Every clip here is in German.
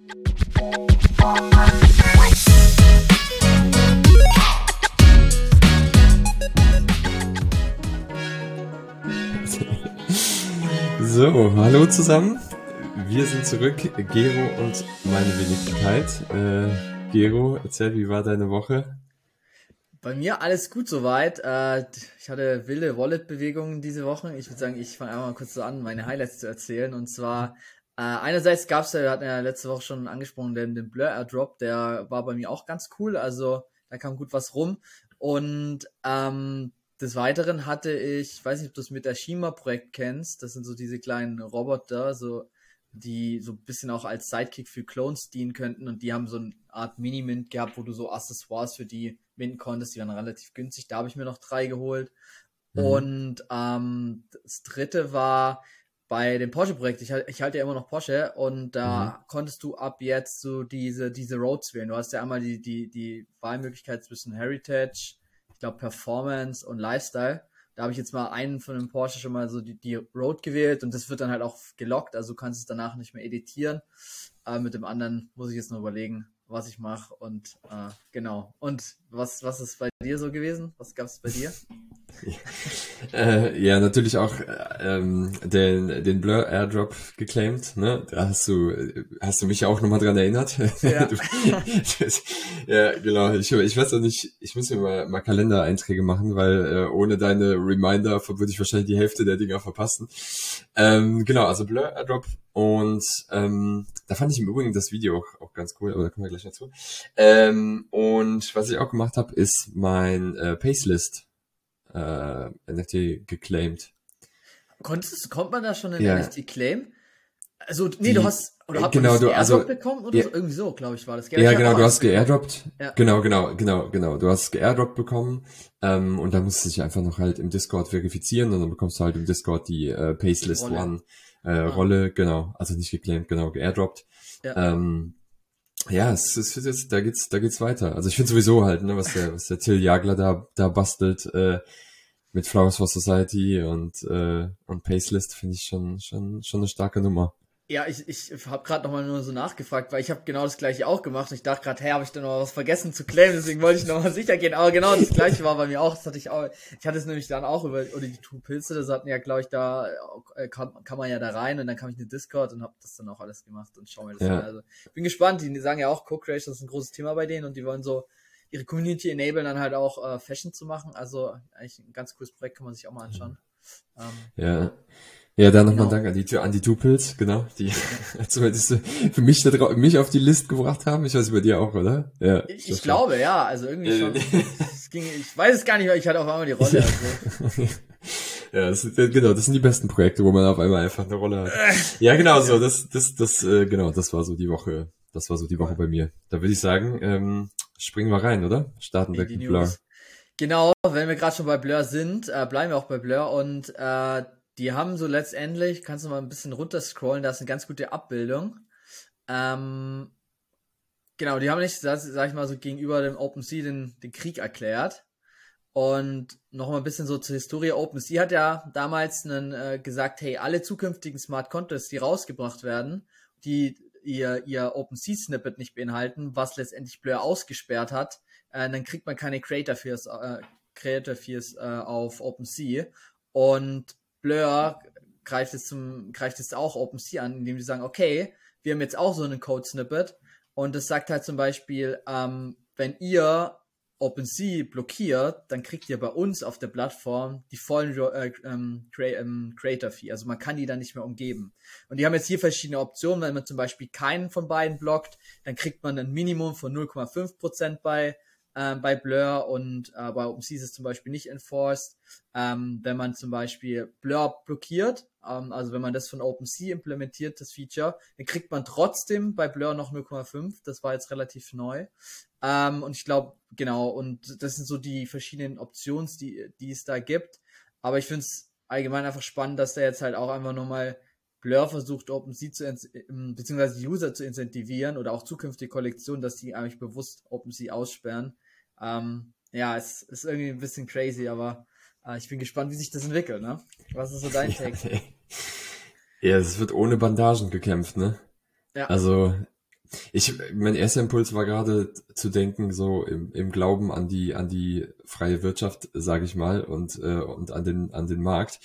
So, hallo zusammen. Wir sind zurück, Gero und meine Wenigkeit. Äh, Gero, erzähl, wie war deine Woche? Bei mir alles gut soweit. Äh, ich hatte wilde Wallet-Bewegungen diese Woche. Ich würde sagen, ich fange einmal kurz so an, meine Highlights zu erzählen. Und zwar, äh, einerseits gab es ja, wir hatten ja letzte Woche schon angesprochen, den, den Blur Airdrop, der war bei mir auch ganz cool. Also da kam gut was rum. Und ähm, des Weiteren hatte ich, ich weiß nicht, ob du es mit der Shima-Projekt kennst, das sind so diese kleinen Roboter, so die so ein bisschen auch als Sidekick für Clones dienen könnten und die haben so eine Art Mini-Mint gehabt, wo du so Accessoires für die minden konntest, die waren relativ günstig, da habe ich mir noch drei geholt. Mhm. Und ähm, das dritte war bei dem Porsche-Projekt, ich, ich halte ja immer noch Porsche und da mhm. konntest du ab jetzt so diese, diese Roads wählen. Du hast ja einmal die, die, die Wahlmöglichkeit zwischen Heritage, ich glaube Performance und Lifestyle. Da habe ich jetzt mal einen von dem Porsche schon mal so die, die Road gewählt und das wird dann halt auch gelockt, also du kannst es danach nicht mehr editieren. Äh, mit dem anderen muss ich jetzt nur überlegen, was ich mache und äh, genau. Und was, was ist bei dir so gewesen? Was gab es bei dir? äh, ja, natürlich auch äh, ähm, den, den Blur Airdrop geclaimed. Ne? Da hast du, hast du mich auch nochmal dran erinnert. Ja, du, ja genau. Ich, ich weiß auch nicht, ich muss mir mal, mal Kalendereinträge machen, weil äh, ohne deine Reminder würde ich wahrscheinlich die Hälfte der Dinger verpassen. Ähm, genau, also Blur Airdrop und ähm, da fand ich im Übrigen das Video auch, auch ganz cool, aber da kommen wir gleich dazu. Ähm, und was ich auch gemacht habe, ist mein äh, Pacelist äh, NFT geclaimed. Konntest, kommt man da schon in ja. NFT claim? Also, nee, Die, du hast, oder hast genau, du also, bekommen oder ja, so? Irgendwie so, glaube ich, war das. Gell? Ja, genau, du hast geairdroppt. Ja. Genau, genau, genau, genau. Du hast geairdroppt bekommen, ähm, und dann musst du dich einfach noch halt im Discord verifizieren und dann bekommst du halt im Discord die äh, Pacelist. One äh, ah. Rolle, genau. Also nicht geclaimed, genau, geairdroppt. Ja. Ähm, ja, es, wird jetzt, da geht's, da geht's weiter. Also ich finde sowieso halt, ne, was der, was der Till Jagler da, da bastelt, äh, mit Flowers for Society und, äh, und Pacelist finde ich schon, schon, schon eine starke Nummer. Ja, ich, ich habe gerade nochmal nur so nachgefragt, weil ich habe genau das gleiche auch gemacht und ich dachte gerade, hey, habe ich da noch was vergessen zu claimen, deswegen wollte ich nochmal sicher gehen. Aber genau das gleiche war bei mir auch. Das hatte ich auch. Ich hatte es nämlich dann auch über oder die Two Pilze, das hatten ja, glaube ich, da äh, kann, kann man ja da rein und dann kam ich in den Discord und habe das dann auch alles gemacht und schau mir das ja. an. Also bin gespannt. Die sagen ja auch Co-Creation ist ein großes Thema bei denen und die wollen so ihre Community enablen, dann halt auch äh, Fashion zu machen. Also eigentlich ein ganz cooles Projekt, kann man sich auch mal anschauen. Ähm, ja. Ja, dann nochmal genau. Dank an die, an die Tupils, genau, die zumindest für mich, da, mich auf die Liste gebracht haben. Ich weiß bei dir auch, oder? Ja. Ich, ich glaube, ja, also irgendwie schon. ging, ich weiß es gar nicht, weil ich hatte auf einmal die Rolle. Also. ja, das sind, genau, das sind die besten Projekte, wo man auf einmal einfach eine Rolle hat. Ja, genau, so, das, das, das, äh, genau, das war so die Woche, das war so die Woche bei mir. Da würde ich sagen, ähm, springen wir rein, oder? Starten wir mit Blur. Genau, wenn wir gerade schon bei Blur sind, äh, bleiben wir auch bei Blur und äh, die haben so letztendlich, kannst du mal ein bisschen runterscrollen, da ist eine ganz gute Abbildung. Ähm, genau, die haben nicht, sag, ich mal so, gegenüber dem OpenSea den, den Krieg erklärt. Und noch mal ein bisschen so zur Historie. OpenSea hat ja damals einen, äh, gesagt, hey, alle zukünftigen Smart Contracts, die rausgebracht werden, die ihr, ihr OpenSea-Snippet nicht beinhalten, was letztendlich Blur ausgesperrt hat, äh, dann kriegt man keine Creator Fears, äh, Creator Fears äh, auf OpenSea. Und Blur greift es zum, greift es auch OpenSea an, indem sie sagen, okay, wir haben jetzt auch so einen Code-Snippet und das sagt halt zum Beispiel, ähm, wenn ihr OpenSea blockiert, dann kriegt ihr bei uns auf der Plattform die vollen äh, ähm, ähm, Creator Fee. Also man kann die dann nicht mehr umgeben. Und die haben jetzt hier verschiedene Optionen. Wenn man zum Beispiel keinen von beiden blockt, dann kriegt man ein Minimum von 0,5% bei ähm, bei Blur und äh, bei OpenSea ist es zum Beispiel nicht enforced. Ähm, wenn man zum Beispiel Blur blockiert, ähm, also wenn man das von OpenSea implementiert, das Feature, dann kriegt man trotzdem bei Blur noch 0,5. Das war jetzt relativ neu. Ähm, und ich glaube, genau, und das sind so die verschiedenen Options, die, die es da gibt. Aber ich finde es allgemein einfach spannend, dass der jetzt halt auch einfach nochmal Blur versucht, OpenSea zu, beziehungsweise die User zu incentivieren oder auch zukünftige Kollektionen, dass die eigentlich bewusst OpenSea aussperren. Ähm, ja, es ist irgendwie ein bisschen crazy, aber äh, ich bin gespannt, wie sich das entwickelt, ne? Was ist so dein Take? ja, es wird ohne Bandagen gekämpft, ne? Ja. Also, Ich, mein erster Impuls war gerade zu denken, so im, im Glauben an die, an die freie Wirtschaft, sage ich mal, und, äh, und an den, an den Markt,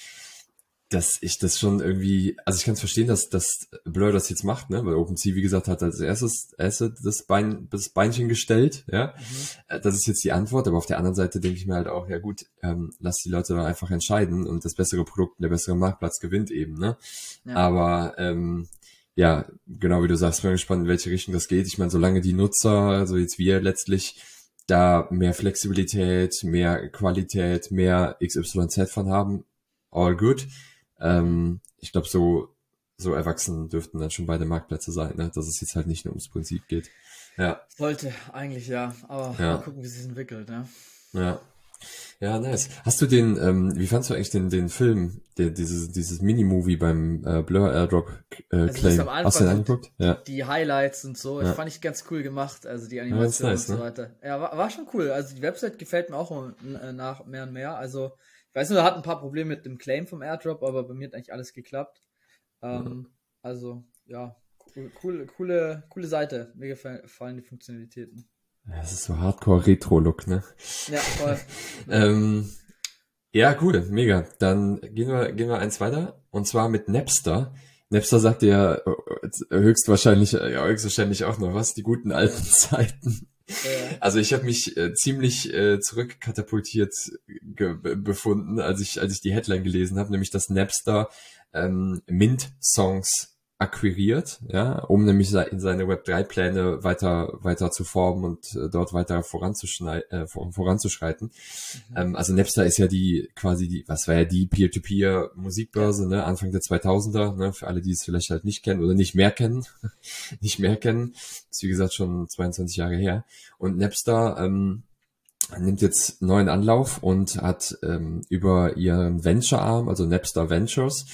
dass ich das schon irgendwie, also ich kann es verstehen, dass, dass Blur das jetzt macht, ne, weil OpenSea, wie gesagt, hat als erstes Asset das Bein, das Beinchen gestellt, ja. Mhm. Das ist jetzt die Antwort, aber auf der anderen Seite denke ich mir halt auch, ja gut, ähm, lass die Leute dann einfach entscheiden und das bessere Produkt, der bessere Marktplatz gewinnt eben, ne. Ja. Aber, ähm, ja, genau wie du sagst, bin gespannt, in welche Richtung das geht. Ich meine, solange die Nutzer, also jetzt wir letztlich, da mehr Flexibilität, mehr Qualität, mehr XYZ von haben, all good. Ähm, ich glaube, so, so erwachsen dürften dann schon beide Marktplätze sein, ne? dass es jetzt halt nicht nur ums Prinzip geht. Ja. Sollte eigentlich ja, aber ja. mal gucken, wie es sich entwickelt. Ne? Ja. Ja, nice. Hast du den, ähm, wie fandst du eigentlich den, den Film, der, dieses, dieses Mini-Movie beim äh, Blur Airdrop äh, also Claim? Hast du den angeguckt? Ja. Die Highlights und so, ja. fand ich ganz cool gemacht, also die Animation ja, nice, und so ne? weiter. Ja, war, war schon cool. Also die Website gefällt mir auch äh, nach mehr und mehr. Also, ich weiß nur, er hat ein paar Probleme mit dem Claim vom Airdrop, aber bei mir hat eigentlich alles geklappt. Ähm, ja. Also, ja, coole, coole, coole Seite. Mir gefallen die Funktionalitäten. Das ist so Hardcore-Retro-Look, ne? Ja, voll. ähm, ja, cool, mega. Dann gehen wir, gehen wir eins weiter. Und zwar mit Napster. Napster sagt ja äh, höchstwahrscheinlich, ja, höchstwahrscheinlich auch noch was, die guten alten Zeiten. Also ich habe mich äh, ziemlich äh, zurückkatapultiert befunden, als ich als ich die Headline gelesen habe, nämlich dass Napster ähm, Mint-Songs akquiriert, ja, um nämlich in seine Web3-Pläne weiter, weiter zu formen und äh, dort weiter äh, voranzuschreiten. Mhm. Ähm, also Napster ist ja die, quasi die, was war ja die Peer-to-Peer-Musikbörse, ne, Anfang der 2000er, ne, für alle, die es vielleicht halt nicht kennen oder nicht mehr kennen, nicht mehr kennen, ist wie gesagt schon 22 Jahre her. Und Napster, ähm, nimmt jetzt neuen Anlauf und hat ähm, über ihren Venture-Arm, also Napster Ventures,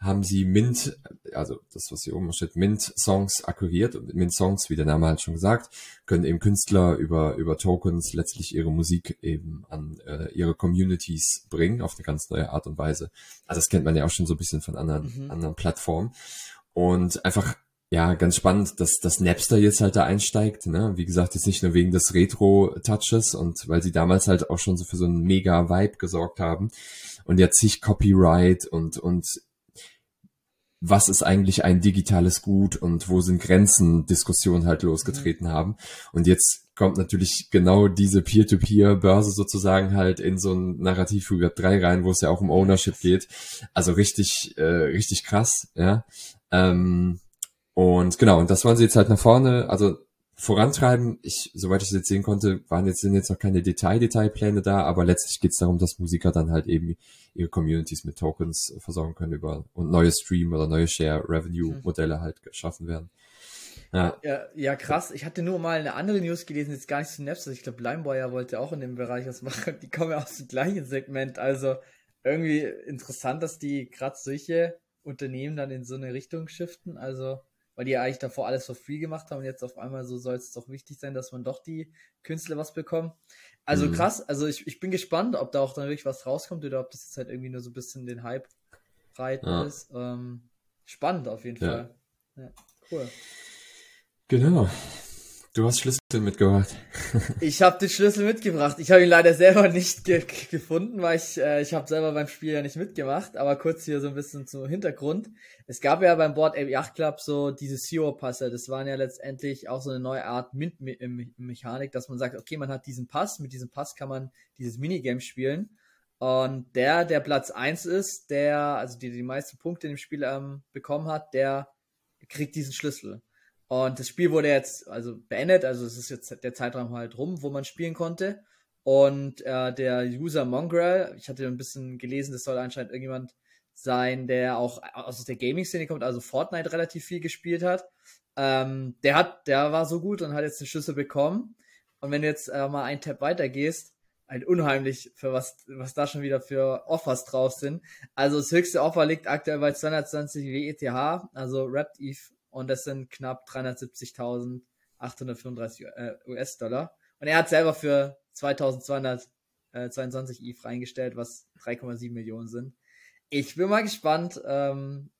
haben sie Mint, also das, was hier oben steht, Mint-Songs akquiriert. Und Mint-Songs, wie der Name halt schon gesagt, können eben Künstler über, über Tokens letztlich ihre Musik eben an äh, ihre Communities bringen, auf eine ganz neue Art und Weise. Also das kennt man ja auch schon so ein bisschen von anderen, mhm. anderen Plattformen. Und einfach ja, ganz spannend, dass das Napster jetzt halt da einsteigt. Ne? Wie gesagt, jetzt nicht nur wegen des Retro-Touches und weil sie damals halt auch schon so für so einen mega Vibe gesorgt haben und jetzt sich Copyright und und was ist eigentlich ein digitales Gut und wo sind Grenzen, Diskussionen halt losgetreten mhm. haben. Und jetzt kommt natürlich genau diese Peer-to-Peer-Börse sozusagen halt in so ein Narrativ für Web 3 rein, wo es ja auch um Ownership geht. Also richtig, äh, richtig krass, ja. Ähm, und genau, und das wollen sie jetzt halt nach vorne, also vorantreiben. Ich, soweit ich es jetzt sehen konnte, waren jetzt, sind jetzt noch keine Detail-Detailpläne da, aber letztlich geht es darum, dass Musiker dann halt eben ihre Communities mit Tokens versorgen können über und neue Stream oder neue Share-Revenue-Modelle halt geschaffen werden. Ja. ja. Ja, krass. Ich hatte nur mal eine andere News gelesen, jetzt gar nicht zu Napster. Ich glaube, Limewire wollte auch in dem Bereich was machen. Die kommen ja aus dem gleichen Segment. Also irgendwie interessant, dass die gerade solche Unternehmen dann in so eine Richtung shiften. Also weil die ja eigentlich davor alles for free gemacht haben und jetzt auf einmal so soll es doch wichtig sein, dass man doch die Künstler was bekommt. Also mhm. krass, also ich, ich bin gespannt, ob da auch dann wirklich was rauskommt oder ob das jetzt halt irgendwie nur so ein bisschen den Hype reiten ja. ist. Ähm, spannend auf jeden ja. Fall. Ja, cool. Genau. Du hast Schlüssel mitgebracht. ich habe den Schlüssel mitgebracht. Ich habe ihn leider selber nicht ge gefunden, weil ich äh, ich habe selber beim Spiel ja nicht mitgemacht. Aber kurz hier so ein bisschen zum Hintergrund. Es gab ja beim Board Ape Yacht Club so diese SEO-Passer. Das waren ja letztendlich auch so eine neue Art Mint-Mechanik, dass man sagt, okay, man hat diesen Pass. Mit diesem Pass kann man dieses Minigame spielen. Und der, der Platz eins ist, der, also die die meisten Punkte in dem Spiel ähm, bekommen hat, der kriegt diesen Schlüssel. Und das Spiel wurde jetzt also beendet, also es ist jetzt der Zeitraum halt rum, wo man spielen konnte. Und äh, der User Mongrel, ich hatte ein bisschen gelesen, das soll anscheinend irgendjemand sein, der auch aus der Gaming-Szene kommt, also Fortnite relativ viel gespielt hat. Ähm, der hat, der war so gut und hat jetzt den Schlüssel bekommen. Und wenn du jetzt äh, mal einen Tab weiter gehst, ein unheimlich, für was, was da schon wieder für Offers drauf sind. Also das höchste Offer liegt aktuell bei 220 WETH, also Wrapped Eve und das sind knapp 370.835 äh, US-Dollar. Und er hat selber für 2222 ETH reingestellt, was 3,7 Millionen sind. Ich bin mal gespannt. Ähm,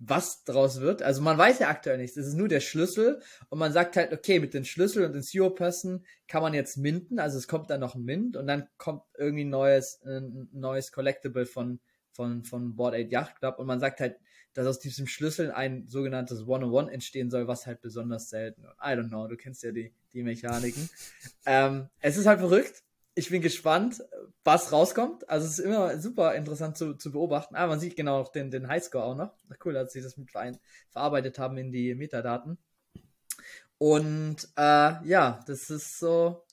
was draus wird. Also man weiß ja aktuell nichts. Es ist nur der Schlüssel und man sagt halt, okay, mit den Schlüssel und den Zero Person kann man jetzt minten. Also es kommt dann noch ein Mint und dann kommt irgendwie ein neues, ein neues Collectible von, von, von Board 8 Yacht Club und man sagt halt, dass aus diesem Schlüssel ein sogenanntes One-on-One entstehen soll, was halt besonders selten. I don't know, du kennst ja die, die Mechaniken. ähm, es ist halt verrückt ich bin gespannt, was rauskommt. Also es ist immer super interessant zu, zu beobachten. Ah, man sieht genau den, den Highscore auch noch. Cool, dass sie das mit verein, verarbeitet haben in die Metadaten. Und äh, ja, das ist so.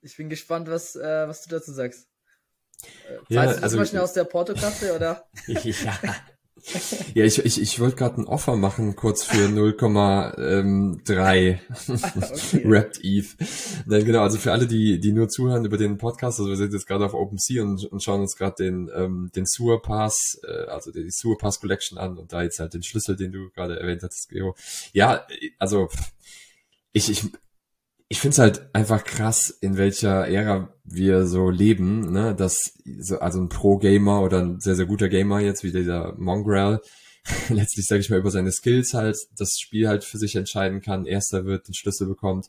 Ich bin gespannt, was, äh, was du dazu sagst. Äh, ja, du das also, mal schnell aus der Portokasse, oder? ja. Ja, ich, ich, ich wollte gerade ein Offer machen, kurz für 0,3 ähm, okay. Wrapped ETH. Nein, genau, also für alle, die, die nur zuhören über den Podcast, also wir sind jetzt gerade auf OpenSea und, und schauen uns gerade den, ähm, den Sewer Pass, äh, also die Sewer Pass Collection an und da jetzt halt den Schlüssel, den du gerade erwähnt hattest, Geo. Ja, also ich, ich, ich finde es halt einfach krass, in welcher Ära wir so leben, ne, dass so, also ein Pro-Gamer oder ein sehr, sehr guter Gamer jetzt, wie dieser Mongrel, letztlich, sage ich mal, über seine Skills halt das Spiel halt für sich entscheiden kann, erster wird, den Schlüssel bekommt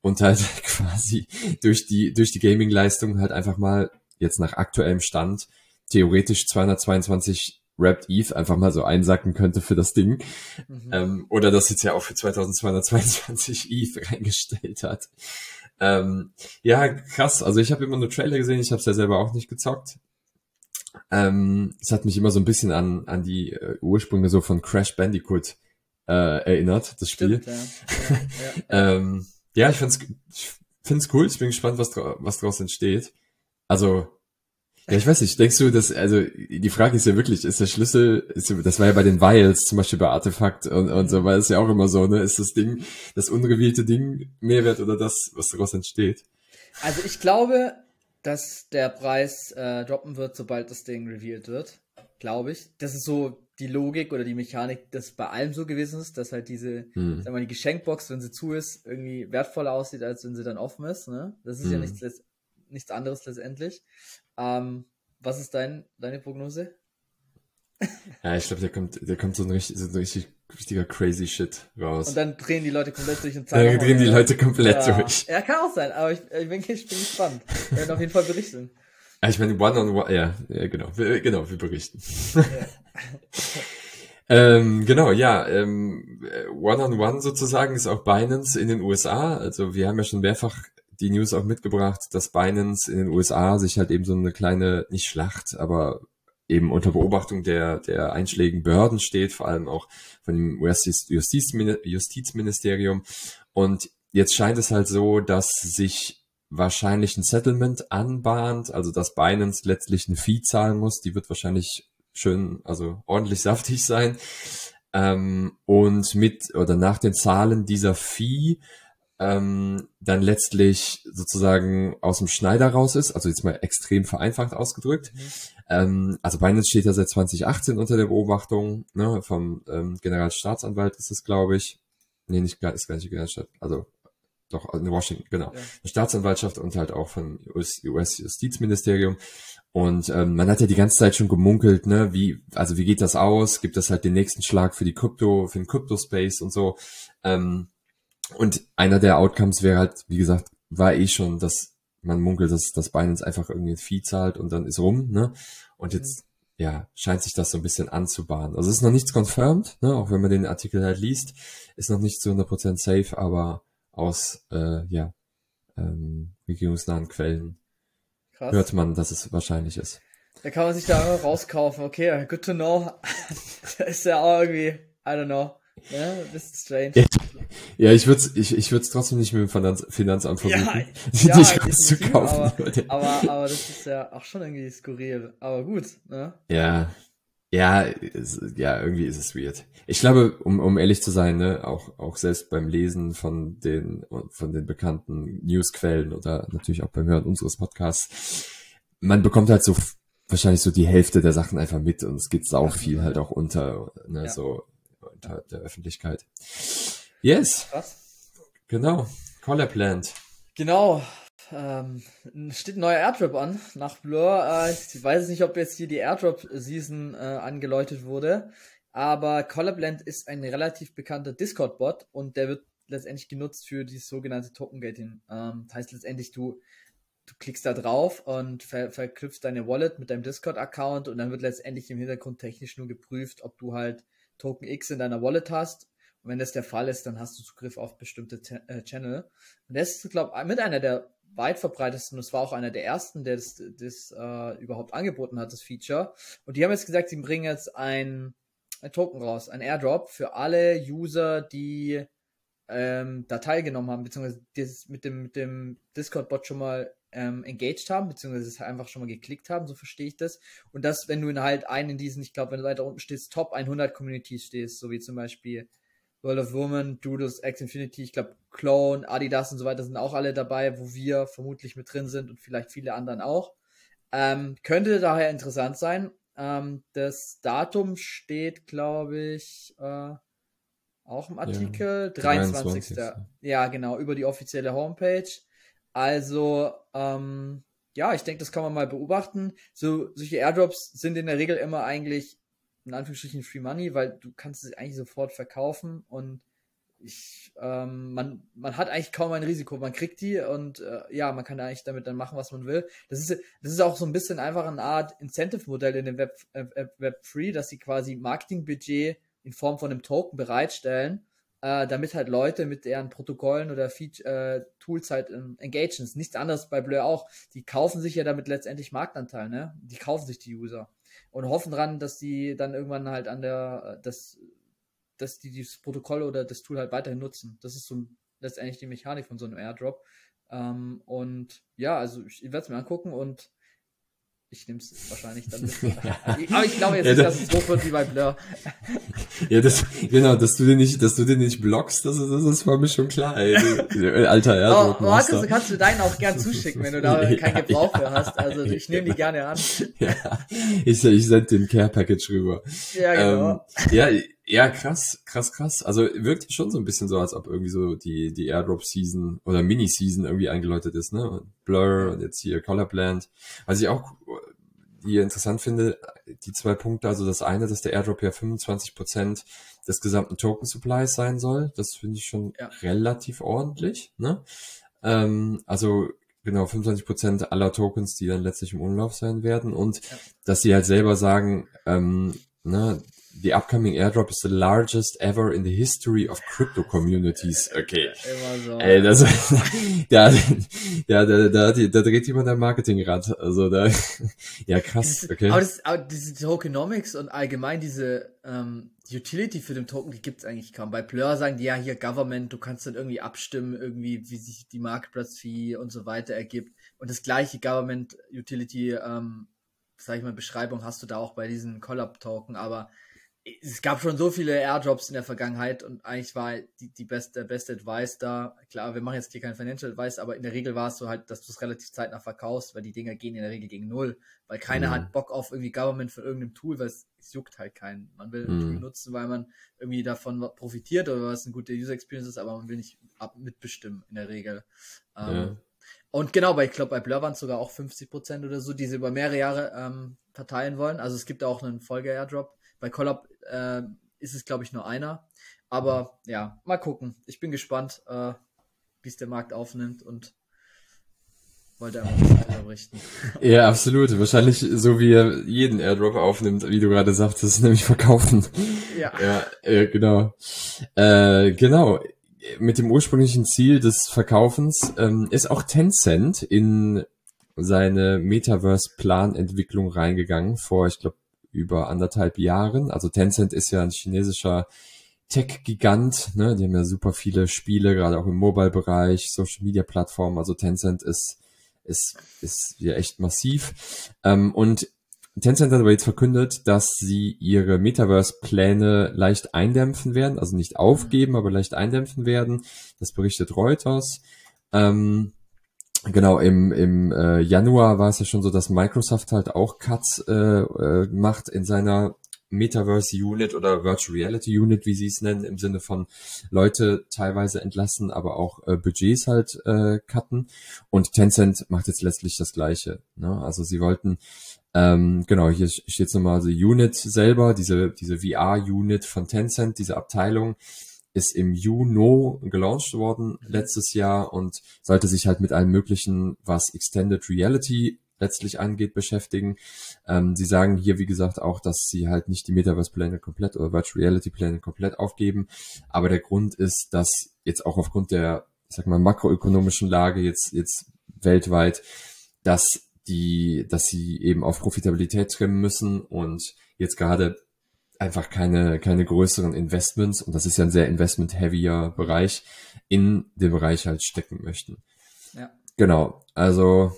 und halt quasi durch die, durch die Gaming-Leistung halt einfach mal jetzt nach aktuellem Stand theoretisch 222 Wrapped ETH einfach mal so einsacken könnte für das Ding. Mhm. Ähm, oder das jetzt ja auch für 2222 ETH reingestellt hat. Ähm, ja, krass. Also ich habe immer nur Trailer gesehen, ich habe es ja selber auch nicht gezockt. Ähm, es hat mich immer so ein bisschen an, an die äh, Ursprünge so von Crash Bandicoot äh, erinnert, das Spiel. Stimmt, ja. ja, ja, ähm, ja, ich find's, ich find's cool. Ich bin gespannt, was, was daraus entsteht. Also ja, ich weiß nicht, denkst du, dass, also die Frage ist ja wirklich, ist der Schlüssel, ist, das war ja bei den Vials, zum Beispiel bei Artefakt und, und so, weil es ja auch immer so, ne, ist das Ding, das unrevielte Ding Mehrwert oder das, was daraus entsteht? Also ich glaube, dass der Preis äh, droppen wird, sobald das Ding revealed wird. Glaube ich. Das ist so die Logik oder die Mechanik, dass bei allem so gewesen ist, dass halt diese, hm. sagen wir mal, die Geschenkbox, wenn sie zu ist, irgendwie wertvoller aussieht, als wenn sie dann offen ist. Ne? Das ist hm. ja nichts, nichts anderes letztendlich. Ähm, was ist dein, deine Prognose? Ja, ich glaube, der kommt, der kommt so ein richtig, so ein richtig richtiger crazy Shit raus. Und dann drehen die Leute komplett durch und zeigen. Dann drehen die Leute komplett ja. durch. Ja, kann auch sein, aber ich, ich bin, ich bin gespannt. Wir werden auf jeden Fall berichten. Ja, ich meine, one on one, ja, ja genau, wir, genau, wir berichten. Ja. ähm, genau, ja, ähm, one on one sozusagen ist auch Binance in den USA. Also wir haben ja schon mehrfach die News auch mitgebracht, dass Binance in den USA sich halt eben so eine kleine, nicht Schlacht, aber eben unter Beobachtung der, der einschlägigen Behörden steht, vor allem auch von dem US-Justizministerium. Und jetzt scheint es halt so, dass sich wahrscheinlich ein Settlement anbahnt, also dass Binance letztlich eine Fee zahlen muss, die wird wahrscheinlich schön, also ordentlich saftig sein. Ähm, und mit oder nach den Zahlen dieser Fee ähm, dann letztlich sozusagen aus dem Schneider raus ist, also jetzt mal extrem vereinfacht ausgedrückt. Mhm. Ähm, also Binance steht ja seit 2018 unter der Beobachtung, ne, vom ähm, Generalstaatsanwalt ist es, glaube ich. Nee, nicht ist gar nicht Generalstaat, also doch in Washington, genau. Ja. Staatsanwaltschaft und halt auch vom US-Justizministerium. Und ähm, man hat ja die ganze Zeit schon gemunkelt, ne, wie, also wie geht das aus? Gibt es halt den nächsten Schlag für die Krypto, für den Krypto-Space und so. Ähm, und einer der Outcomes wäre halt, wie gesagt, war eh schon, dass man munkelt, dass, dass Binance einfach irgendwie ein Fee zahlt und dann ist rum, ne? Und jetzt, ja, scheint sich das so ein bisschen anzubahnen. Also es ist noch nichts confirmed, ne? Auch wenn man den Artikel halt liest, ist noch nicht zu 100% safe, aber aus, äh, ja, ähm, regierungsnahen Quellen Krass. hört man, dass es wahrscheinlich ist. Da kann man sich da rauskaufen. Okay, good to know. das ist ja auch irgendwie, I don't know. Ja, das ist strange. Ja, ich würde es ich, ich würd's trotzdem nicht mit dem Finanz, Finanzamt versuchen, ja, ja, dich rauszukaufen. Aber, aber, aber das ist ja auch schon irgendwie skurril. Aber gut, ne? Ja. Ja, ist, ja, irgendwie ist es weird. Ich glaube, um, um ehrlich zu sein, ne, auch, auch selbst beim Lesen von den, von den bekannten Newsquellen oder natürlich auch beim Hören unseres Podcasts, man bekommt halt so wahrscheinlich so die Hälfte der Sachen einfach mit und es geht sau viel halt auch unter, ne, ja. so unter der Öffentlichkeit. Yes. Was? Genau. Collabland. Genau. Ähm, steht ein neuer Airdrop an nach Blur. Äh, ich weiß nicht, ob jetzt hier die Airdrop-Season äh, angeläutet wurde. aber Colorblend ist ein relativ bekannter Discord-Bot und der wird letztendlich genutzt für die sogenannte Token-Gating. Ähm, das heißt letztendlich, du, du klickst da drauf und ver verknüpfst deine Wallet mit deinem Discord-Account und dann wird letztendlich im Hintergrund technisch nur geprüft, ob du halt Token X in deiner Wallet hast. Und wenn das der Fall ist, dann hast du Zugriff auf bestimmte äh, Channel. Und das ist, glaube ich, mit einer der weit verbreitetsten, das war auch einer der ersten, der das, das äh, überhaupt angeboten hat, das Feature. Und die haben jetzt gesagt, sie bringen jetzt ein, ein Token raus, ein Airdrop für alle User, die ähm, da teilgenommen haben, beziehungsweise das mit dem, mit dem Discord-Bot schon mal ähm, engaged haben, beziehungsweise es einfach schon mal geklickt haben, so verstehe ich das. Und das, wenn du in halt einen in diesen, ich glaube, wenn du weiter unten stehst, Top 100 Communities stehst, so wie zum Beispiel World of Women, Doodles, X Infinity, ich glaube Clone, Adidas und so weiter sind auch alle dabei, wo wir vermutlich mit drin sind und vielleicht viele anderen auch. Ähm, könnte daher interessant sein. Ähm, das Datum steht, glaube ich, äh, auch im Artikel. Ja, 23. 23. Ja, genau, über die offizielle Homepage. Also, ähm, ja, ich denke, das kann man mal beobachten. So, solche Airdrops sind in der Regel immer eigentlich in Anführungsstrichen Free Money, weil du kannst es eigentlich sofort verkaufen und ich, ähm, man, man hat eigentlich kaum ein Risiko. Man kriegt die und äh, ja, man kann eigentlich damit dann machen, was man will. Das ist, das ist auch so ein bisschen einfach eine Art Incentive-Modell in dem Web, äh, Web 3, dass sie quasi Marketingbudget in Form von einem Token bereitstellen, äh, damit halt Leute mit deren Protokollen oder Feature, äh, Tools halt ähm, engagen. Nichts anderes bei Blur auch. Die kaufen sich ja damit letztendlich Marktanteil, ne? Die kaufen sich die User und hoffen dran, dass die dann irgendwann halt an der, dass, dass die dieses Protokoll oder das Tool halt weiterhin nutzen. Das ist so letztendlich die Mechanik von so einem Airdrop. Ähm, und ja, also ich werde es mir angucken und ich nehme es wahrscheinlich dann mit. Aber ich glaube jetzt ja, nicht, dass es so wird wie bei Blur. ja, das, genau, dass du den nicht, dass du den nicht blockst, das, das ist für mich schon klar, ey. Alter, ja. Aber Markus, du kannst du deinen auch gern zuschicken, wenn du da ja, keinen Gebrauch für hast. Also ich nehme die gerne an. ja, ich, ich sende den Care Package rüber. Ja, genau. Ähm, ja, ja, krass, krass, krass. Also wirkt schon so ein bisschen so, als ob irgendwie so die, die Airdrop-Season oder Mini-Season irgendwie eingeläutet ist, ne? Blur und jetzt hier Colorblend. Was ich auch hier interessant finde, die zwei Punkte, also das eine, dass der Airdrop ja 25 Prozent des gesamten Token-Supplies sein soll. Das finde ich schon ja. relativ ordentlich, ne? Ähm, also genau 25 Prozent aller Tokens, die dann letztlich im Umlauf sein werden und ja. dass sie halt selber sagen, ähm, ne, the upcoming airdrop is the largest ever in the history of crypto communities. Okay. So. Ey, das, da, da, da, da, da dreht jemand ein Marketingrad. Also da, ja krass, okay. Aber, das, aber diese Tokenomics und allgemein diese ähm, Utility für den Token, die gibt's eigentlich kaum. Bei Blur sagen die ja hier Government, du kannst dann irgendwie abstimmen, irgendwie, wie sich die Marktplatz-Fee und so weiter ergibt. Und das gleiche Government Utility, ähm, sag ich mal, Beschreibung hast du da auch bei diesen Collab-Token, aber es gab schon so viele Airdrops in der Vergangenheit und eigentlich war die, die beste, der beste Advice da. Klar, wir machen jetzt hier kein Financial Advice, aber in der Regel war es so halt, dass du es relativ zeitnah verkaufst, weil die Dinger gehen in der Regel gegen Null, weil keiner mhm. hat Bock auf irgendwie Government von irgendeinem Tool, weil es, es juckt halt keinen. Man will ein mhm. Tool nutzen, weil man irgendwie davon profitiert oder was eine gute User Experience ist, aber man will nicht ab mitbestimmen in der Regel. Ähm, ja. Und genau, bei, ich glaube, bei Blur waren es sogar auch 50% oder so, die sie über mehrere Jahre ähm, verteilen wollen. Also es gibt auch einen Folge-Airdrop. Bei Collab äh, ist es, glaube ich, nur einer. Aber ja, mal gucken. Ich bin gespannt, äh, wie es der Markt aufnimmt und wollte einfach das berichten. Ja, absolut. Wahrscheinlich so wie er jeden Airdrop aufnimmt, wie du gerade sagtest, nämlich verkaufen. Ja. Ja, äh, genau. Äh, genau. Mit dem ursprünglichen Ziel des Verkaufens ähm, ist auch Tencent in seine Metaverse-Planentwicklung reingegangen vor, ich glaube, über anderthalb Jahren. Also Tencent ist ja ein chinesischer Tech-Gigant, ne? Die haben ja super viele Spiele, gerade auch im Mobile-Bereich, Social-Media-Plattformen. Also Tencent ist, ist, ist ja echt massiv. Ähm, und Tencent hat aber jetzt verkündet, dass sie ihre Metaverse-Pläne leicht eindämpfen werden, also nicht aufgeben, aber leicht eindämpfen werden. Das berichtet Reuters. Ähm, Genau, im, im äh, Januar war es ja schon so, dass Microsoft halt auch Cuts äh, äh, macht in seiner Metaverse Unit oder Virtual Reality Unit, wie sie es nennen, im Sinne von Leute teilweise entlassen, aber auch äh, Budgets halt äh, cutten. Und Tencent macht jetzt letztlich das Gleiche. Ne? Also sie wollten Ähm, genau, hier steht nochmal die Unit selber, diese, diese VR-Unit von Tencent, diese Abteilung ist im Juno gelauncht worden letztes Jahr und sollte sich halt mit allem möglichen, was Extended Reality letztlich angeht, beschäftigen. Ähm, sie sagen hier, wie gesagt, auch, dass sie halt nicht die Metaverse-Pläne komplett oder Virtual Reality-Pläne komplett aufgeben. Aber der Grund ist, dass jetzt auch aufgrund der, ich sag mal, makroökonomischen Lage jetzt, jetzt weltweit, dass die, dass sie eben auf Profitabilität trimmen müssen und jetzt gerade einfach keine, keine größeren Investments, und das ist ja ein sehr investment-heavier Bereich, in den Bereich halt stecken möchten. Ja. Genau. Also,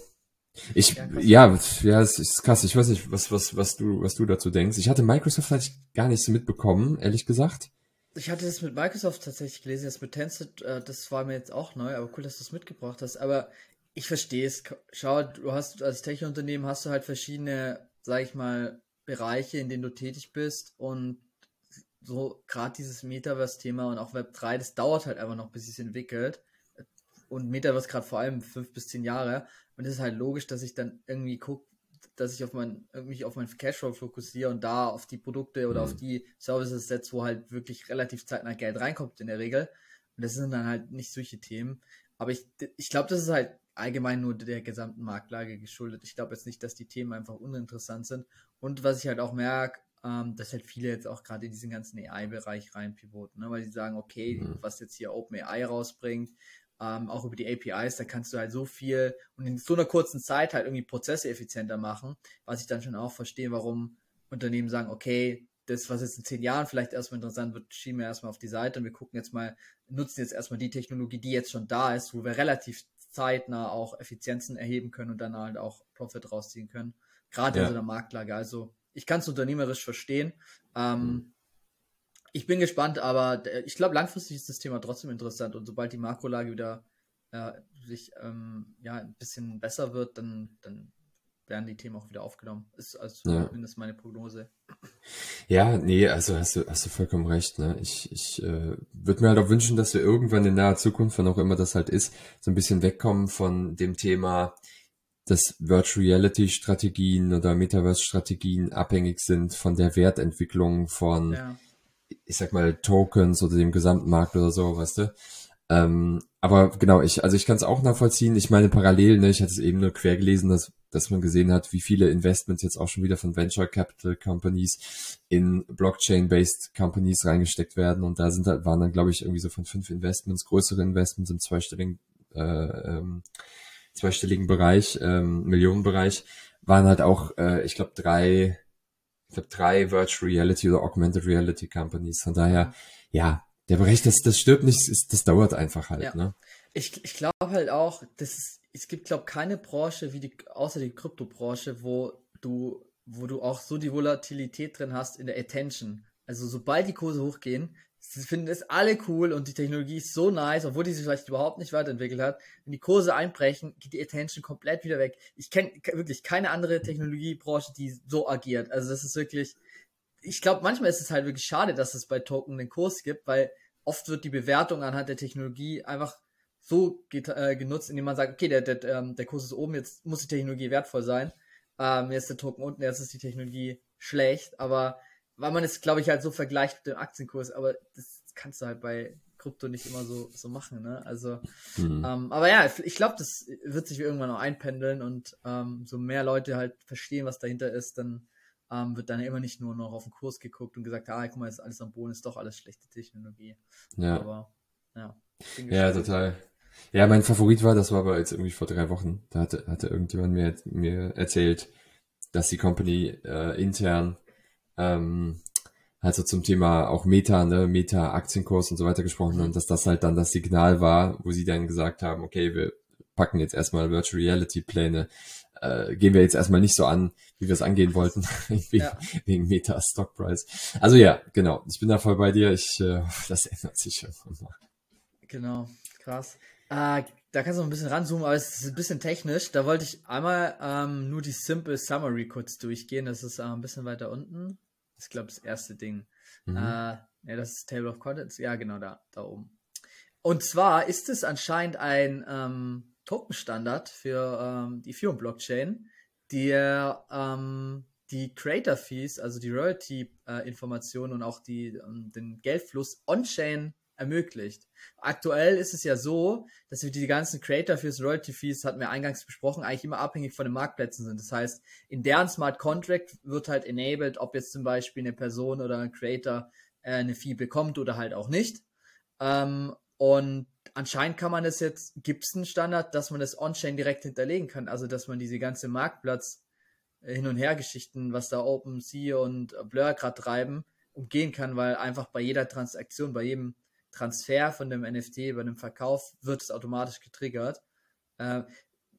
ich, ja, ja, ja, es ist krass. Ich weiß nicht, was, was, was du, was du dazu denkst. Ich hatte Microsoft halt gar nicht so mitbekommen, ehrlich gesagt. Ich hatte das mit Microsoft tatsächlich gelesen, das mit Tencent, äh, das war mir jetzt auch neu, aber cool, dass du es mitgebracht hast. Aber ich verstehe es. Schau, du hast als Tech-Unternehmen hast du halt verschiedene, sag ich mal, Bereiche, in denen du tätig bist und so gerade dieses Metaverse-Thema und auch Web 3, das dauert halt einfach noch, bis es entwickelt. Und Metaverse gerade vor allem fünf bis zehn Jahre. Und es ist halt logisch, dass ich dann irgendwie gucke, dass ich auf mein, mich auf mein Cashflow fokussiere und da auf die Produkte oder mhm. auf die Services setze, wo halt wirklich relativ zeitnah Geld reinkommt in der Regel. Und das sind dann halt nicht solche Themen. Aber ich, ich glaube, das ist halt allgemein nur der gesamten Marktlage geschuldet. Ich glaube jetzt nicht, dass die Themen einfach uninteressant sind. Und was ich halt auch merke, ähm, dass halt viele jetzt auch gerade in diesen ganzen AI-Bereich reinpivoten, ne? weil sie sagen, okay, mhm. was jetzt hier OpenAI rausbringt, ähm, auch über die APIs, da kannst du halt so viel und in so einer kurzen Zeit halt irgendwie Prozesse effizienter machen, was ich dann schon auch verstehe, warum Unternehmen sagen, okay, das, was jetzt in zehn Jahren vielleicht erstmal interessant wird, schieben wir erstmal auf die Seite und wir gucken jetzt mal, nutzen jetzt erstmal die Technologie, die jetzt schon da ist, wo wir relativ zeitnah auch Effizienzen erheben können und dann halt auch Profit rausziehen können. Gerade ja. in so einer Marktlage. Also ich kann es unternehmerisch verstehen. Ähm, mhm. Ich bin gespannt, aber ich glaube, langfristig ist das Thema trotzdem interessant und sobald die Makrolage wieder äh, sich ähm, ja, ein bisschen besser wird, dann, dann werden die Themen auch wieder aufgenommen. Ist also ja. zumindest meine Prognose. Ja, nee, also hast du, hast du vollkommen recht. Ne? Ich, ich äh, würde mir halt auch wünschen, dass wir irgendwann in naher Zukunft, wann auch immer das halt ist, so ein bisschen wegkommen von dem Thema, dass Virtual Reality Strategien oder Metaverse Strategien abhängig sind von der Wertentwicklung von, ja. ich sag mal, Tokens oder dem gesamten Markt oder so, weißt du? Ähm, aber genau, ich, also ich kann es auch nachvollziehen. Ich meine, parallel, ne, ich hatte es eben nur quer gelesen, dass, dass man gesehen hat, wie viele Investments jetzt auch schon wieder von Venture Capital Companies in Blockchain-based Companies reingesteckt werden. Und da sind waren dann, glaube ich, irgendwie so von fünf Investments, größere Investments im zweistelligen, äh, ähm, zweistelligen Bereich, ähm, Millionenbereich, waren halt auch, äh, ich glaube, drei, ich glaube, drei Virtual Reality oder Augmented Reality Companies. Von daher, ja, der Bereich, das, das stirbt nicht, das, das dauert einfach halt, ja. ne? Ich, ich glaube halt auch, das ist, es gibt, glaube keine Branche wie die, außer die Kryptobranche, wo du, wo du auch so die Volatilität drin hast in der Attention. Also sobald die Kurse hochgehen, sie finden es alle cool und die Technologie ist so nice, obwohl die sich vielleicht überhaupt nicht weiterentwickelt hat. Wenn die Kurse einbrechen, geht die Attention komplett wieder weg. Ich kenne wirklich keine andere Technologiebranche, die so agiert. Also das ist wirklich, ich glaube, manchmal ist es halt wirklich schade, dass es bei Token einen Kurs gibt, weil oft wird die Bewertung anhand der Technologie einfach so get, äh, genutzt, indem man sagt, okay, der, der, ähm, der Kurs ist oben, jetzt muss die Technologie wertvoll sein. Ähm, jetzt ist der Token unten, jetzt ist die Technologie schlecht, aber weil man es, glaube ich, halt so vergleicht mit dem Aktienkurs, aber das kannst du halt bei Krypto nicht immer so, so machen, ne? Also, mhm. ähm, aber ja, ich glaube, das wird sich irgendwann noch einpendeln und ähm, so mehr Leute halt verstehen, was dahinter ist, dann ähm, wird dann immer nicht nur noch auf den Kurs geguckt und gesagt, ah, guck mal, ist alles am Boden, ist doch alles schlechte Technologie. Ja. Aber, ja. Ja, total. Ja, mein Favorit war, das war aber jetzt irgendwie vor drei Wochen, da hatte, hatte irgendjemand mir, mir erzählt, dass die Company äh, intern ähm, also zum Thema auch Meta, ne, Meta Aktienkurs und so weiter gesprochen und dass das halt dann das Signal war, wo sie dann gesagt haben, okay, wir packen jetzt erstmal Virtual Reality Pläne äh, gehen wir jetzt erstmal nicht so an, wie wir es angehen wollten, wegen, ja. wegen Meta Stock Price. Also ja, genau. Ich bin da voll bei dir. Ich, äh, das ändert sich mal. Genau, krass. Äh, da kannst du noch ein bisschen ranzoomen, aber es ist ein bisschen technisch. Da wollte ich einmal ähm, nur die Simple Summary kurz durchgehen. Das ist äh, ein bisschen weiter unten. Das ist, glaube ich, das erste Ding. Mhm. Äh, ja, das ist Table of Contents. Ja, genau, da, da oben. Und zwar ist es anscheinend ein ähm, Token-Standard für ähm, die Ethereum-Blockchain, die ähm, die Creator Fees, also die Royalty-Informationen äh, und auch die, ähm, den Geldfluss on-chain ermöglicht. Aktuell ist es ja so, dass wir die ganzen Creator Fees, Royalty Fees, hatten wir eingangs besprochen, eigentlich immer abhängig von den Marktplätzen sind. Das heißt, in deren Smart Contract wird halt enabled, ob jetzt zum Beispiel eine Person oder ein Creator äh, eine Fee bekommt oder halt auch nicht. Ähm, und anscheinend kann man das jetzt, gibt es einen Standard, dass man das on-chain direkt hinterlegen kann, also dass man diese ganze Marktplatz äh, hin und her Geschichten, was da OpenSea und Blur gerade treiben, umgehen kann, weil einfach bei jeder Transaktion, bei jedem Transfer von dem NFT, bei dem Verkauf, wird es automatisch getriggert. Äh,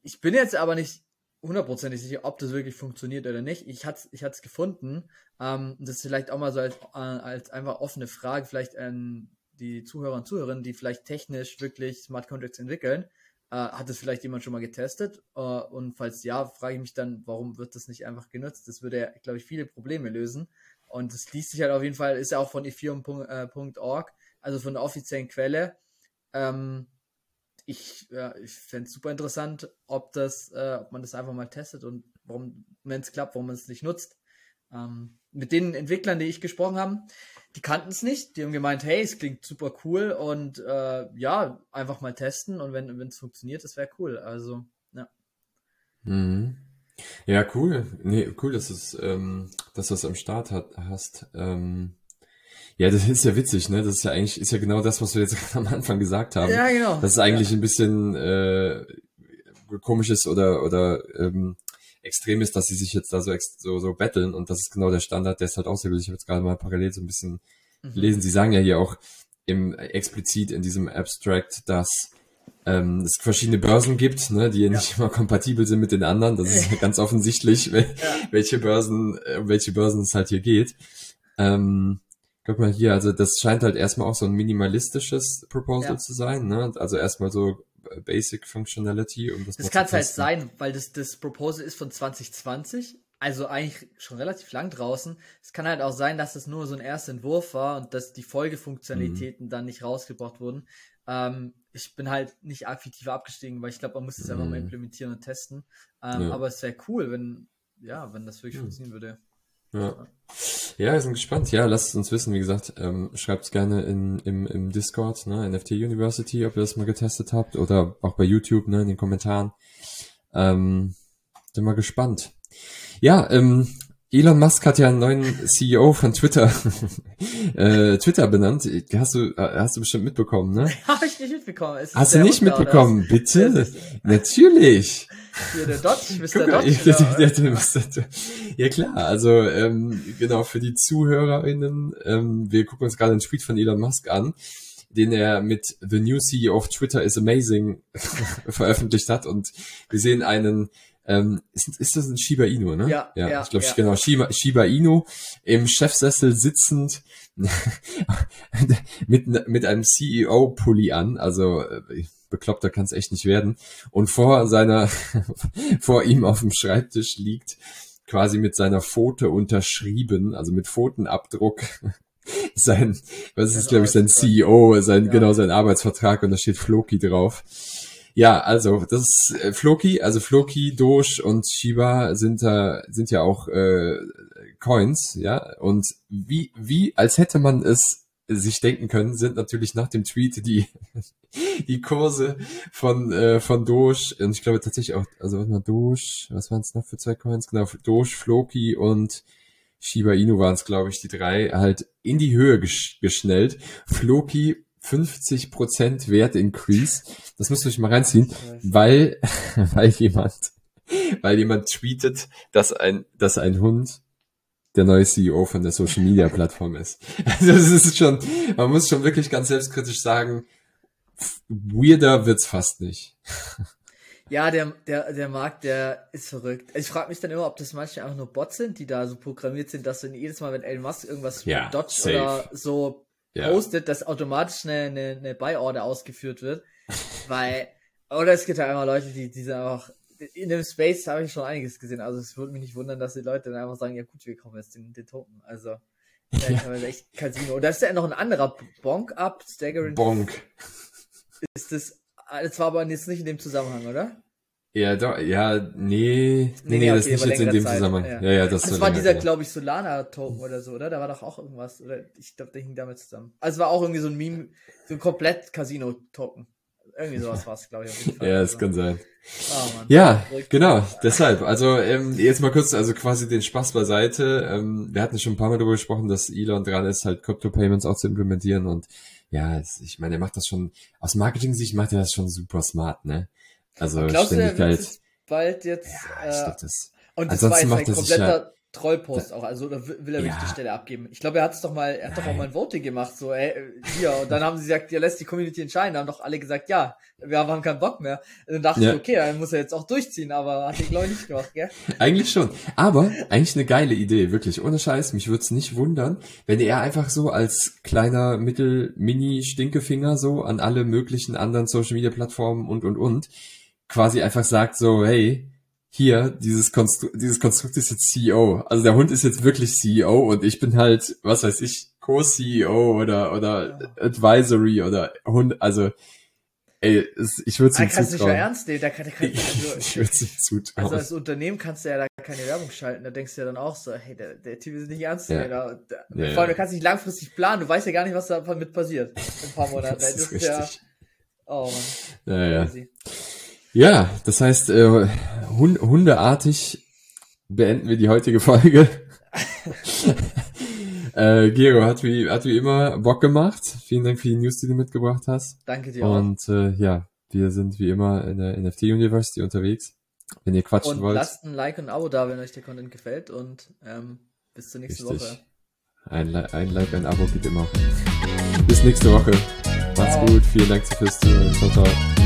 ich bin jetzt aber nicht hundertprozentig sicher, ob das wirklich funktioniert oder nicht. Ich hatte ich es gefunden. Ähm, das ist vielleicht auch mal so als, äh, als einfach offene Frage, vielleicht an die Zuhörer und Zuhörerinnen, die vielleicht technisch wirklich Smart Contracts entwickeln. Äh, hat es vielleicht jemand schon mal getestet? Äh, und falls ja, frage ich mich dann, warum wird das nicht einfach genutzt? Das würde ja, glaube ich, viele Probleme lösen. Und das liest sich halt auf jeden Fall, ist ja auch von ethereum.org, also von der offiziellen Quelle. Ähm, ich, ja, ich fände es super interessant, ob das, äh, ob man das einfach mal testet und warum, wenn es klappt, warum man es nicht nutzt. Ähm, mit den Entwicklern, die ich gesprochen habe, die kannten es nicht. Die haben gemeint, hey, es klingt super cool und äh, ja, einfach mal testen und wenn es funktioniert, das wäre cool. Also, ja. Mhm. Ja, cool. Nee, cool, dass, es, ähm, du es am Start hat, hast. Ähm, ja, das ist ja witzig, ne? Das ist ja eigentlich, ist ja genau das, was wir jetzt am Anfang gesagt haben. Ja, genau. Das ist eigentlich ja. ein bisschen äh, komisch ist oder, oder ähm, extrem ist, dass sie sich jetzt da so, so, so betteln und das ist genau der Standard, der ist halt auch sehr gut. Ich habe jetzt gerade mal parallel so ein bisschen mhm. gelesen. Sie sagen ja hier auch im explizit in diesem Abstract, dass ähm, es verschiedene Börsen gibt, ne, die ja. nicht immer kompatibel sind mit den anderen. Das ist ja ganz offensichtlich, wel ja. welche Börsen, äh, um welche Börsen es halt hier geht. Ähm, guck mal hier, also das scheint halt erstmal auch so ein minimalistisches Proposal ja. zu sein, ne? Also erstmal so Basic Functionality. Um das das kann es halt sein, weil das, das Proposal ist von 2020, also eigentlich schon relativ lang draußen. Es kann halt auch sein, dass das nur so ein erster Entwurf war und dass die Folgefunktionalitäten mhm. dann nicht rausgebracht wurden. Ähm, ich bin halt nicht aktiv abgestiegen, weil ich glaube, man muss es mhm. einfach mal implementieren und testen. Ähm, ja. Aber es wäre cool, wenn, ja, wenn das wirklich mhm. funktionieren würde. Ja. Ja, wir sind gespannt. Ja, lasst es uns wissen. Wie gesagt, ähm, schreibt es gerne in, im, im Discord, ne, NFT University, ob ihr das mal getestet habt oder auch bei YouTube, ne, in den Kommentaren. Ähm, sind mal gespannt. Ja, ähm, Elon Musk hat ja einen neuen CEO von Twitter, äh, Twitter benannt. Hast du, äh, hast du bestimmt mitbekommen, ne? Habe ich nicht mitbekommen. Hast du nicht mitbekommen? Bitte? Natürlich. Hier, der Dodge, Mr. Guck, Dodge. Ja, der, der, der, ja klar, also ähm, genau, für die ZuhörerInnen, ähm, wir gucken uns gerade einen Tweet von Elon Musk an, den er mit The New CEO of Twitter is Amazing veröffentlicht hat und wir sehen einen ähm, ist, ist das ein Shiba Inu, ne? Ja, ja, ja ich glaube ja. genau Shiba, Shiba Inu im Chefsessel sitzend mit mit einem CEO Pulli an, also äh, bekloppter kann es echt nicht werden. Und vor seiner, vor ihm auf dem Schreibtisch liegt quasi mit seiner Pfote unterschrieben, also mit Pfotenabdruck sein, was ist, glaube ich, sein CEO, sein, ja. genau, sein Arbeitsvertrag und da steht Floki drauf. Ja, also das ist äh, Floki, also Floki, Doge und Shiba sind da sind ja auch äh, Coins, ja. Und wie wie als hätte man es sich denken können, sind natürlich nach dem Tweet die, die Kurse von, äh, von Doge, und ich glaube tatsächlich auch, also was mal Doge, was waren es noch für zwei Coins? Genau, Doge, Floki und Shiba Inu waren es, glaube ich, die drei, halt in die Höhe gesch geschnellt. Floki 50% Wert Increase. Das müsst ihr euch mal reinziehen, weil, weil jemand, weil jemand tweetet, dass ein, dass ein Hund der neue CEO von der Social Media Plattform ist. Also es ist schon, man muss schon wirklich ganz selbstkritisch sagen, weirder wird's fast nicht. Ja, der, der, der Markt, der ist verrückt. Ich frage mich dann immer, ob das manchmal einfach nur Bots sind, die da so programmiert sind, dass dann jedes Mal, wenn Elon Musk irgendwas ja, Dodge safe. oder so postet, ja. dass automatisch eine, eine, eine Buy-Order ausgeführt wird. Weil, oder es gibt ja einfach Leute, die, die sind einfach in dem Space habe ich schon einiges gesehen. Also es würde mich nicht wundern, dass die Leute dann einfach sagen, ja gut, wir kaufen jetzt den, den Token. Also ja, ich habe echt Casino. Und da ist ja noch ein anderer Bonk Up, Staggering. Bonk. Ist das, das war aber jetzt nicht in dem Zusammenhang, oder? Ja, doch, ja, nee, nee, nee, nee okay, das nicht jetzt in dem Zeit. Zusammenhang. Ja, ja, ja das, das war dieser, glaube ich, Solana-Token oder so, oder? Da war doch auch irgendwas, oder? Ich glaube, der hing damit zusammen. Also war auch irgendwie so ein Meme, so ein komplett Casino-Token. Irgendwie sowas war es, glaube ich. Auf jeden Fall. ja, es kann sein. Oh, ja, genau, deshalb. Also ähm, jetzt mal kurz, also quasi den Spaß beiseite. Ähm, wir hatten schon ein paar Mal darüber gesprochen, dass Elon dran ist, halt Crypto-Payments auch zu implementieren und ja, ich meine, er macht das schon, aus Marketing-Sicht macht er das schon super smart, ne? Also glaubst ständig du. Bald jetzt. Ja, ich äh, das. Und das war jetzt ein kompletter Trollpost auch, also oder will er wirklich ja. die Stelle abgeben? Ich glaube, er hat es doch mal, er hat Nein. doch auch mal ein Voting gemacht, so, ey, hier, und dann haben sie gesagt, ja, lässt die Community entscheiden, da haben doch alle gesagt, ja, wir haben keinen Bock mehr. Und dann dachte ja. ich, okay, dann muss er jetzt auch durchziehen, aber hat er, glaube ich, nicht gemacht, gell? Eigentlich schon. Aber eigentlich eine geile Idee, wirklich, ohne Scheiß, mich würde es nicht wundern, wenn er einfach so als kleiner Mittel-Mini-Stinkefinger so an alle möglichen anderen Social-Media-Plattformen und, und, und, quasi einfach sagt so, hey, hier, dieses Konstrukt, dieses Konstrukt ist jetzt CEO. Also der Hund ist jetzt wirklich CEO und ich bin halt, was weiß ich, Co-CEO oder, oder ja. Advisory oder Hund, also, ey, es, ich würde es ihm zutrauen. kannst du nicht ernst nehmen, da kann, da kann, also, ich würde es ihm zutrauen. Also als Unternehmen kannst du ja da keine Werbung schalten, da denkst du ja dann auch so, hey, der, der Typ ist nicht ernst nehmen. Ja. Da, da, ja, vor allem, du kannst nicht langfristig planen, du weißt ja gar nicht, was damit passiert. In ein paar Monaten. das, ist, das ist ja, oh Mann. Ja, ja. Ja, das heißt, äh, hund hundeartig beenden wir die heutige Folge. äh, Gero, hat wie, hat wie immer Bock gemacht. Vielen Dank für die News, die du mitgebracht hast. Danke dir Und äh, ja, wir sind wie immer in der NFT University unterwegs. Wenn ihr quatschen und wollt. lasst ein Like und ein Abo da, wenn euch der Content gefällt. Und ähm, bis zur nächsten Richtig. Woche. Ein, ein Like, ein Abo geht immer. Bis nächste Woche. Macht's wow. gut. Vielen Dank fürs Zuhören. Ciao, ciao.